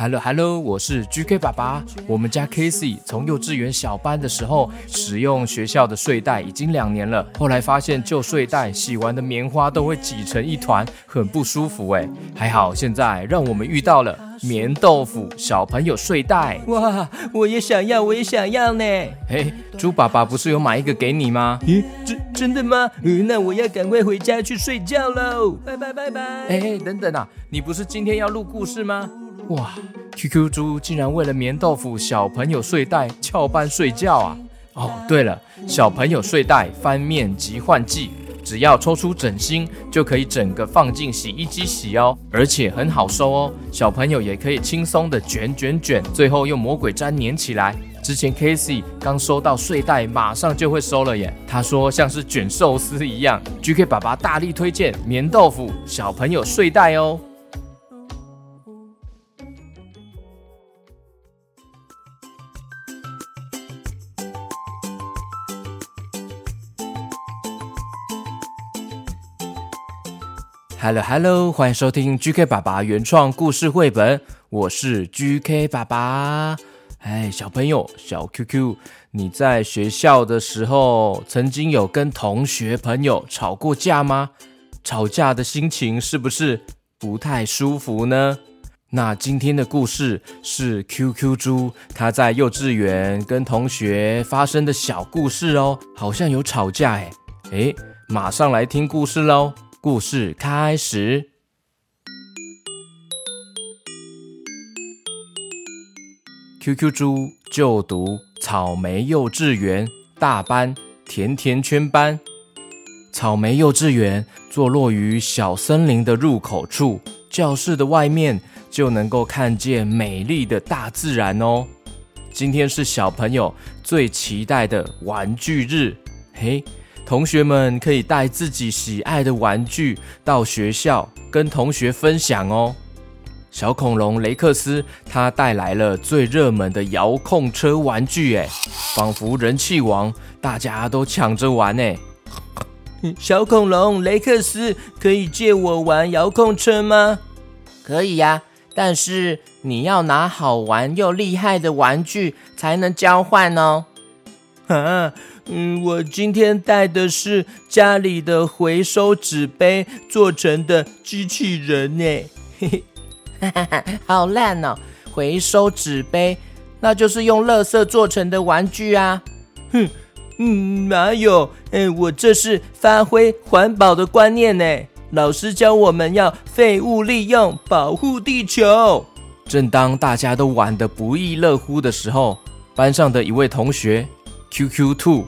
Hello，Hello，hello, 我是 GK 爸爸。我们家 Casey 从幼稚园小班的时候使用学校的睡袋已经两年了，后来发现旧睡袋洗完的棉花都会挤成一团，很不舒服哎。还好现在让我们遇到了棉豆腐小朋友睡袋，哇，我也想要，我也想要呢。嘿，猪爸爸不是有买一个给你吗？咦，真真的吗？嗯，那我要赶快回家去睡觉喽。拜拜拜拜。哎，等等啊，你不是今天要录故事吗？哇，QQ 猪竟然为了棉豆腐小朋友睡袋翘班睡觉啊！哦，对了，小朋友睡袋翻面即换季，只要抽出枕芯就可以整个放进洗衣机洗哦，而且很好收哦，小朋友也可以轻松的卷卷卷，最后用魔鬼粘粘起来。之前 Casey 刚收到睡袋，马上就会收了耶，他说像是卷寿司一样。GK 爸爸大力推荐棉豆腐小朋友睡袋哦。Hello Hello，欢迎收听 GK 爸爸原创故事绘本，我是 GK 爸爸。哎，小朋友，小 QQ，你在学校的时候曾经有跟同学朋友吵过架吗？吵架的心情是不是不太舒服呢？那今天的故事是 QQ 猪他在幼稚园跟同学发生的小故事哦，好像有吵架哎，哎，马上来听故事喽。故事开始。QQ 猪就读草莓幼稚园大班甜甜圈班。草莓幼稚园坐落于小森林的入口处，教室的外面就能够看见美丽的大自然哦。今天是小朋友最期待的玩具日，嘿。同学们可以带自己喜爱的玩具到学校跟同学分享哦。小恐龙雷克斯他带来了最热门的遥控车玩具，哎，仿佛人气王，大家都抢着玩呢。小恐龙雷克斯，可以借我玩遥控车吗？可以呀，但是你要拿好玩又厉害的玩具才能交换哦。啊。嗯，我今天带的是家里的回收纸杯做成的机器人呢，嘿嘿，哈哈哈，好烂哦！回收纸杯，那就是用垃圾做成的玩具啊！哼，嗯，哪有？哎，我这是发挥环保的观念呢。老师教我们要废物利用，保护地球。正当大家都玩得不亦乐乎的时候，班上的一位同学 QQ Two。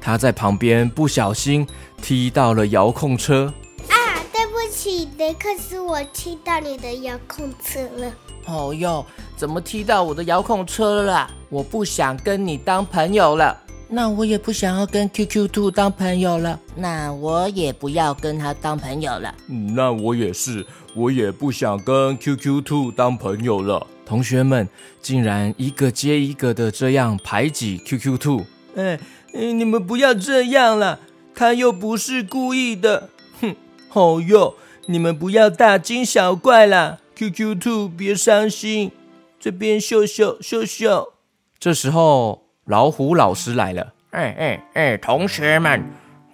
他在旁边不小心踢到了遥控车啊！对不起，雷克斯，我踢到你的遥控车了。哦哟，怎么踢到我的遥控车了？我不想跟你当朋友了。那我也不想要跟 QQ 兔当朋友了。那我也不要跟他当朋友了。嗯，那我也是，我也不想跟 QQ 兔当朋友了。同学们竟然一个接一个的这样排挤 QQ2。哎。哎，你们不要这样了，他又不是故意的，哼！好哟，你们不要大惊小怪啦。QQ2，别伤心，这边秀秀秀秀。这时候，老虎老师来了。哎哎哎，同学们，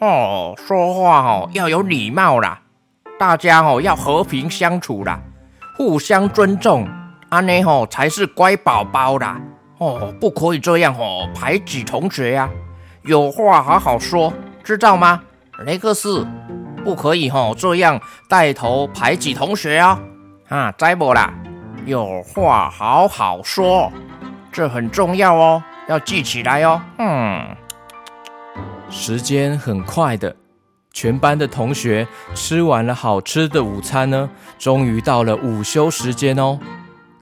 哦，说话哦要有礼貌啦，大家哦要和平相处啦，互相尊重，安内吼才是乖宝宝啦。哦，不可以这样哦，排挤同学呀。有话好好说，知道吗？雷克斯，不可以吼这样带头排挤同学啊！啊，知不啦？有话好好说，这很重要哦，要记起来哦。嗯，时间很快的，全班的同学吃完了好吃的午餐呢，终于到了午休时间哦。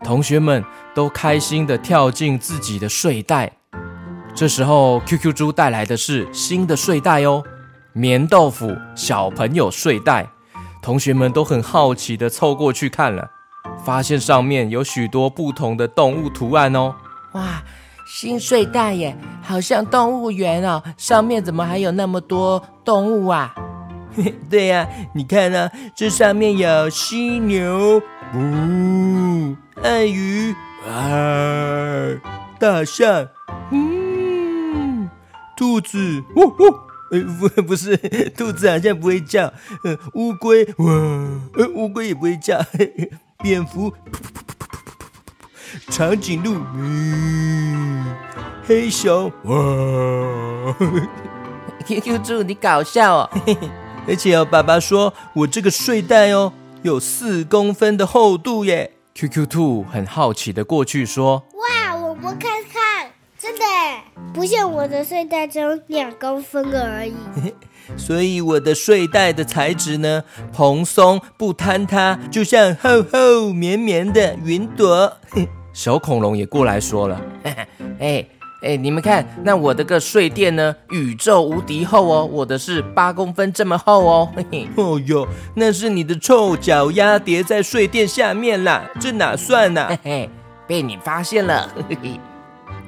同学们都开心地跳进自己的睡袋。这时候，QQ 猪带来的是新的睡袋哦，棉豆腐小朋友睡袋。同学们都很好奇地凑过去看了，发现上面有许多不同的动物图案哦。哇，新睡袋耶，好像动物园哦，上面怎么还有那么多动物啊？对呀，你看呢，这上面有犀牛，呜，鳄鱼，啊，大象，嗯，兔子，呜呜，呃，不，不是，兔子好像不会叫，呃，乌龟，哇，呃，乌龟也不会叫，蝙蝠，噗噗噗噗噗噗噗，长颈鹿，嗯，黑熊，哇，QQ 猪，你搞笑哦，而且哦，爸爸说我这个睡袋哦。有四公分的厚度耶！QQ 兔很好奇的过去说：“哇，我们看看，真的不像我的睡袋只有两公分而已。所以我的睡袋的材质呢，蓬松不坍塌，就像厚厚绵绵的云朵。”小恐龙也过来说了：“ 哎。”哎，你们看，那我的个睡垫呢？宇宙无敌厚哦，我的是八公分这么厚哦。嘿嘿，哦哟，那是你的臭脚丫叠在睡垫下面啦，这哪算呢？嘿嘿，被你发现了。嘿嘿。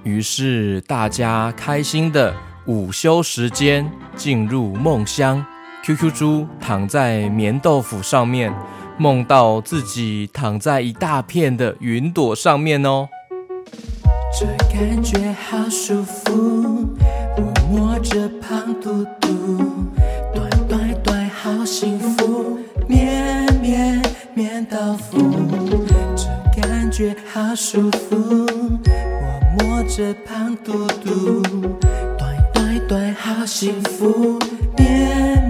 于是大家开心的午休时间进入梦乡。QQ 猪躺在棉豆腐上面，梦到自己躺在一大片的云朵上面哦。这感觉好舒服，我摸着胖嘟嘟，短短短好幸福，绵绵绵到腐。这感觉好舒服，我摸着胖嘟嘟，短短短好幸福，绵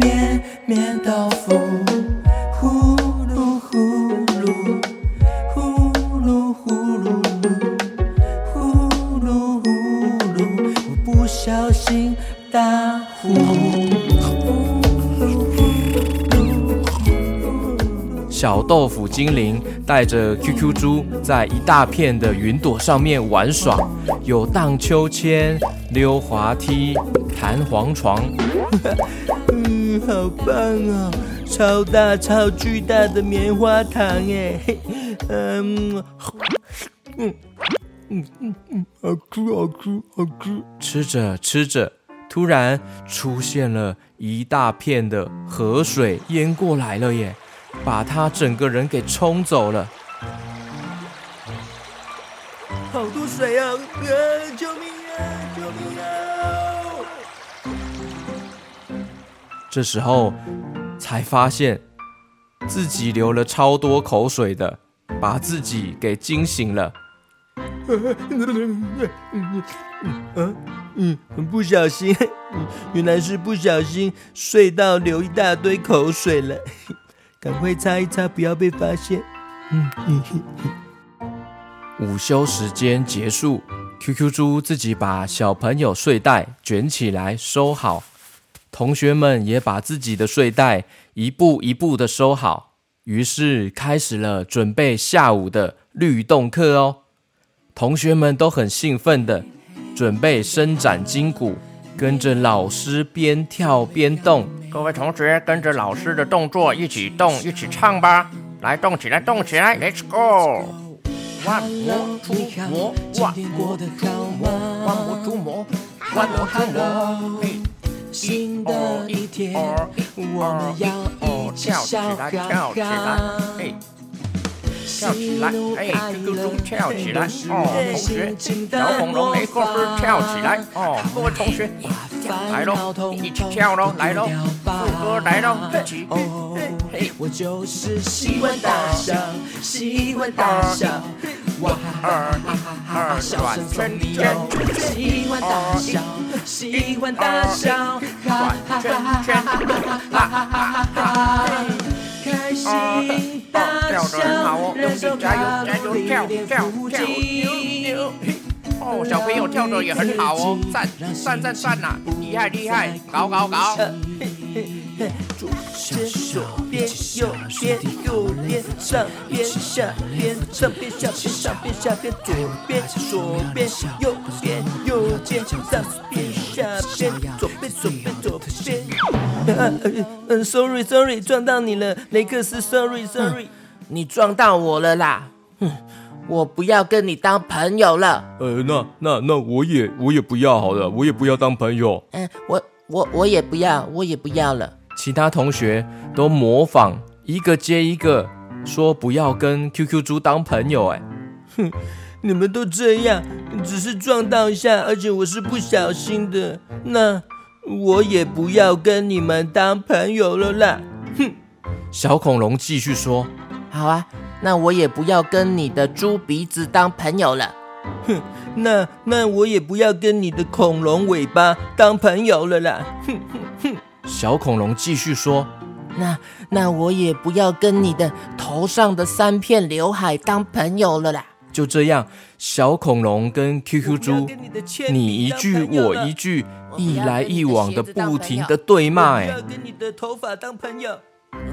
豆腐精灵带着 QQ 猪在一大片的云朵上面玩耍，有荡秋千、溜滑梯、弹簧床。嗯，好棒哦！超大、超巨大的棉花糖哎！嗯，嗯嗯嗯嗯，好吃，好吃，好吃。吃着吃着，突然出现了一大片的河水淹过来了耶！把他整个人给冲走了，好多水啊！啊，救命啊！救命啊！这时候才发现自己流了超多口水的，把自己给惊醒了。嗯 嗯，很不小心，原来是不小心睡到流一大堆口水了。赶快擦一擦，不要被发现。嗯嗯嗯。午休时间结束，QQ 猪自己把小朋友睡袋卷起来收好，同学们也把自己的睡袋一步一步的收好，于是开始了准备下午的律动课哦。同学们都很兴奋的准备伸展筋骨，跟着老师边跳边动。各位同学，跟着老师的动作一起动，一起唱吧！来，动起来，动起来，Let's go！万魔出魔，万魔出魔，万魔出魔，万魔出魔。新的一天，我们要一起跳起来，跳起来。跳起来，哎，QQ 猪跳起来哦！同学，小恐龙没过分跳起来哦！各位同学，来喽，一起跳喽！来喽，副歌来喽，一起！嘿，我就是喜欢大笑，喜欢大笑，哇哈哈哈哈！笑声中有，喜欢大笑，喜欢大笑，哈哈哈哈哈哈！开心大笑，燃烧卡路里的腹肌。哦，小朋友跳的也很好哦，赞赞赞赞呐，厉害厉害，搞搞搞。左边左边右边右边上边下边上边下边上边下边左边左边右边右边上边下边左边左边左边。嗯嗯，sorry sorry，撞到你了，雷克斯，sorry sorry，你撞到我了啦，哼，我不要跟你当朋友了。呃，那那那我也我也不要好了，我也不要当朋友。嗯，我我我也不要，我也不要了。其他同学都模仿一个接一个说不要跟 QQ 猪当朋友，哎，哼，你们都这样，只是撞到一下，而且我是不小心的，那我也不要跟你们当朋友了啦。哼！小恐龙继续说：“好啊，那我也不要跟你的猪鼻子当朋友了。哼，那那我也不要跟你的恐龙尾巴当朋友了啦。哼哼哼！”小恐龙继续说。那那我也不要跟你的头上的三片刘海当朋友了啦。就这样，小恐龙跟 QQ 猪你一句我一句，一来一往的不停的对骂。哎，要跟你的头发当朋友，我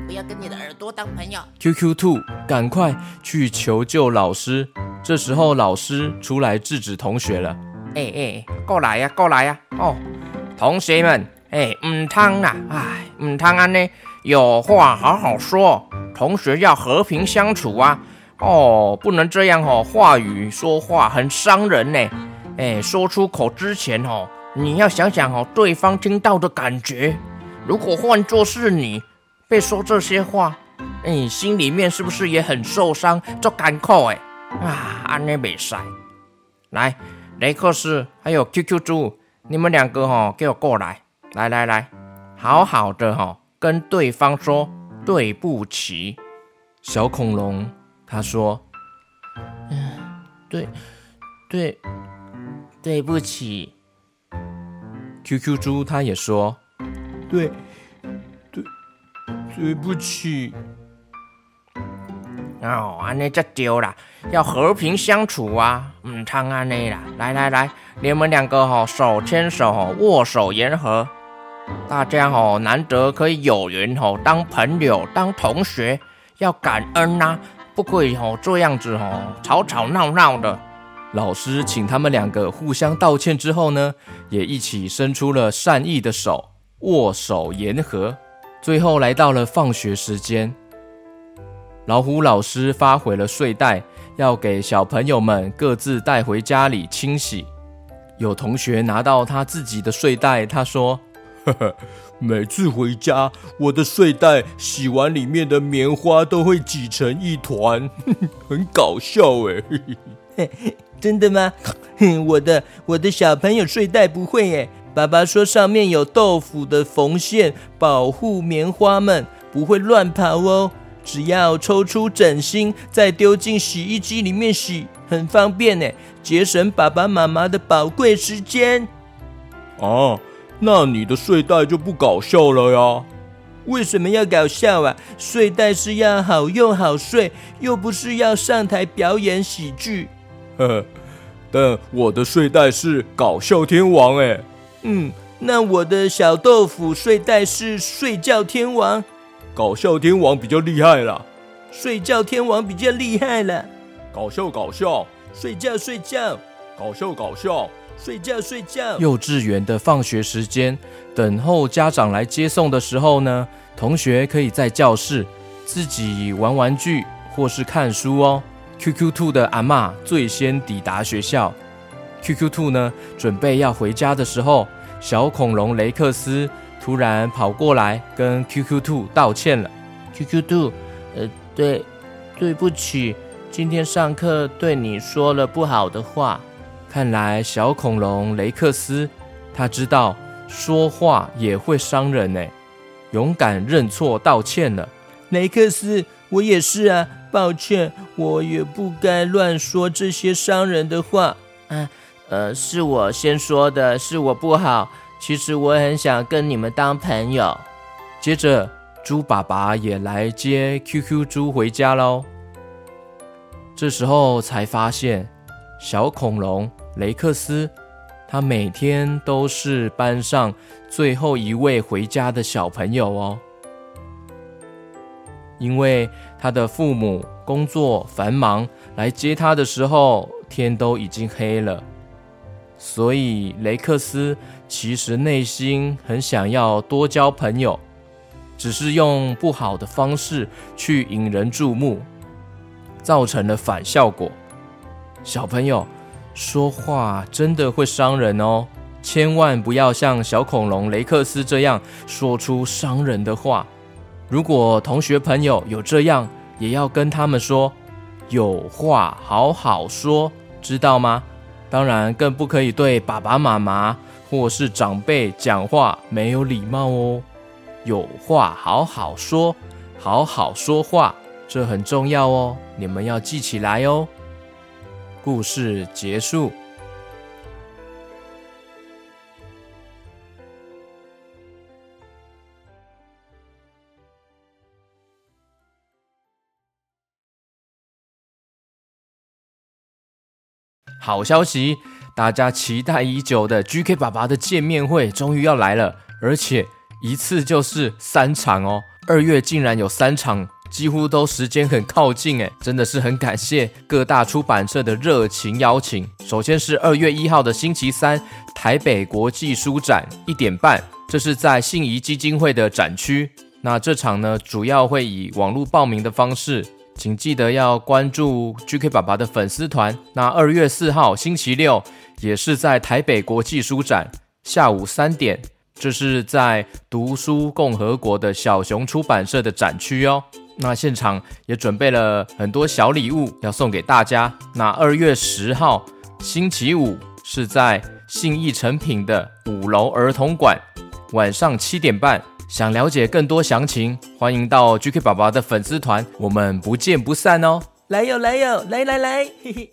不要跟你的耳朵当朋友。QQ 兔，赶快去求救老师。这时候老师出来制止同学了。哎哎，过来呀，过来呀！哦，同学们，哎，唔通啦，哎，唔通安呢。有话好好说，同学要和平相处啊！哦，不能这样哦，话语说话很伤人呢。哎，说出口之前哦，你要想想哦，对方听到的感觉。如果换作是你被说这些话，你，心里面是不是也很受伤？就干扣哎啊，安内没塞。来，雷克斯还有 QQ 猪，你们两个哈，给我过来，来来来，好好的哈。跟对方说对不起，小恐龙他说：“嗯，对，对，对不起。” QQ 猪他也说：“，对，对不起。”哦，安内就丢了，要和平相处啊，唔通安内啦。来来来，你们两个哈手牵手，握手言和。大家哦，难得可以有缘哦，当朋友、当同学，要感恩呐，不可以哦这样子哦，吵吵闹闹的。老师请他们两个互相道歉之后呢，也一起伸出了善意的手，握手言和。最后来到了放学时间，老虎老师发回了睡袋，要给小朋友们各自带回家里清洗。有同学拿到他自己的睡袋，他说。呵呵，每次回家，我的睡袋洗完里面的棉花都会挤成一团，很搞笑哎。真的吗？我的我的小朋友睡袋不会哎。爸爸说上面有豆腐的缝线，保护棉花们不会乱跑哦。只要抽出枕芯，再丢进洗衣机里面洗，很方便呢，节省爸爸妈妈的宝贵时间。哦。那你的睡袋就不搞笑了呀？为什么要搞笑啊？睡袋是要好用好睡，又不是要上台表演喜剧。呵呵，但我的睡袋是搞笑天王哎。嗯，那我的小豆腐睡袋是睡觉天王。搞笑天王比较厉害啦，睡觉天王比较厉害啦。搞笑搞笑，睡觉睡觉，搞笑搞笑。睡觉睡觉。幼稚园的放学时间，等候家长来接送的时候呢，同学可以在教室自己玩玩具或是看书哦。QQ 兔的阿嬷最先抵达学校。QQ 兔呢，准备要回家的时候，小恐龙雷克斯突然跑过来跟 QQ 兔道歉了。QQ 兔，呃，对，对不起，今天上课对你说了不好的话。看来小恐龙雷克斯，他知道说话也会伤人呢，勇敢认错道歉了。雷克斯，我也是啊，抱歉，我也不该乱说这些伤人的话。啊，呃，是我先说的，是我不好。其实我很想跟你们当朋友。接着，猪爸爸也来接 QQ 猪回家喽。这时候才发现，小恐龙。雷克斯，他每天都是班上最后一位回家的小朋友哦。因为他的父母工作繁忙，来接他的时候天都已经黑了，所以雷克斯其实内心很想要多交朋友，只是用不好的方式去引人注目，造成了反效果。小朋友。说话真的会伤人哦，千万不要像小恐龙雷克斯这样说出伤人的话。如果同学朋友有这样，也要跟他们说，有话好好说，知道吗？当然，更不可以对爸爸妈妈或是长辈讲话没有礼貌哦。有话好好说，好好说话，这很重要哦，你们要记起来哦。故事结束。好消息，大家期待已久的 GK 爸爸的见面会终于要来了，而且一次就是三场哦。二月竟然有三场，几乎都时间很靠近诶，真的是很感谢各大出版社的热情邀请。首先是二月一号的星期三，台北国际书展一点半，这是在信谊基金会的展区。那这场呢，主要会以网络报名的方式。请记得要关注 GK 爸爸的粉丝团。那二月四号星期六也是在台北国际书展，下午三点，这是在读书共和国的小熊出版社的展区哦。那现场也准备了很多小礼物要送给大家。那二月十号星期五是在信义诚品的五楼儿童馆，晚上七点半。想了解更多详情，欢迎到 GK 宝宝的粉丝团，我们不见不散哦！来哟来哟来来来，嘿嘿。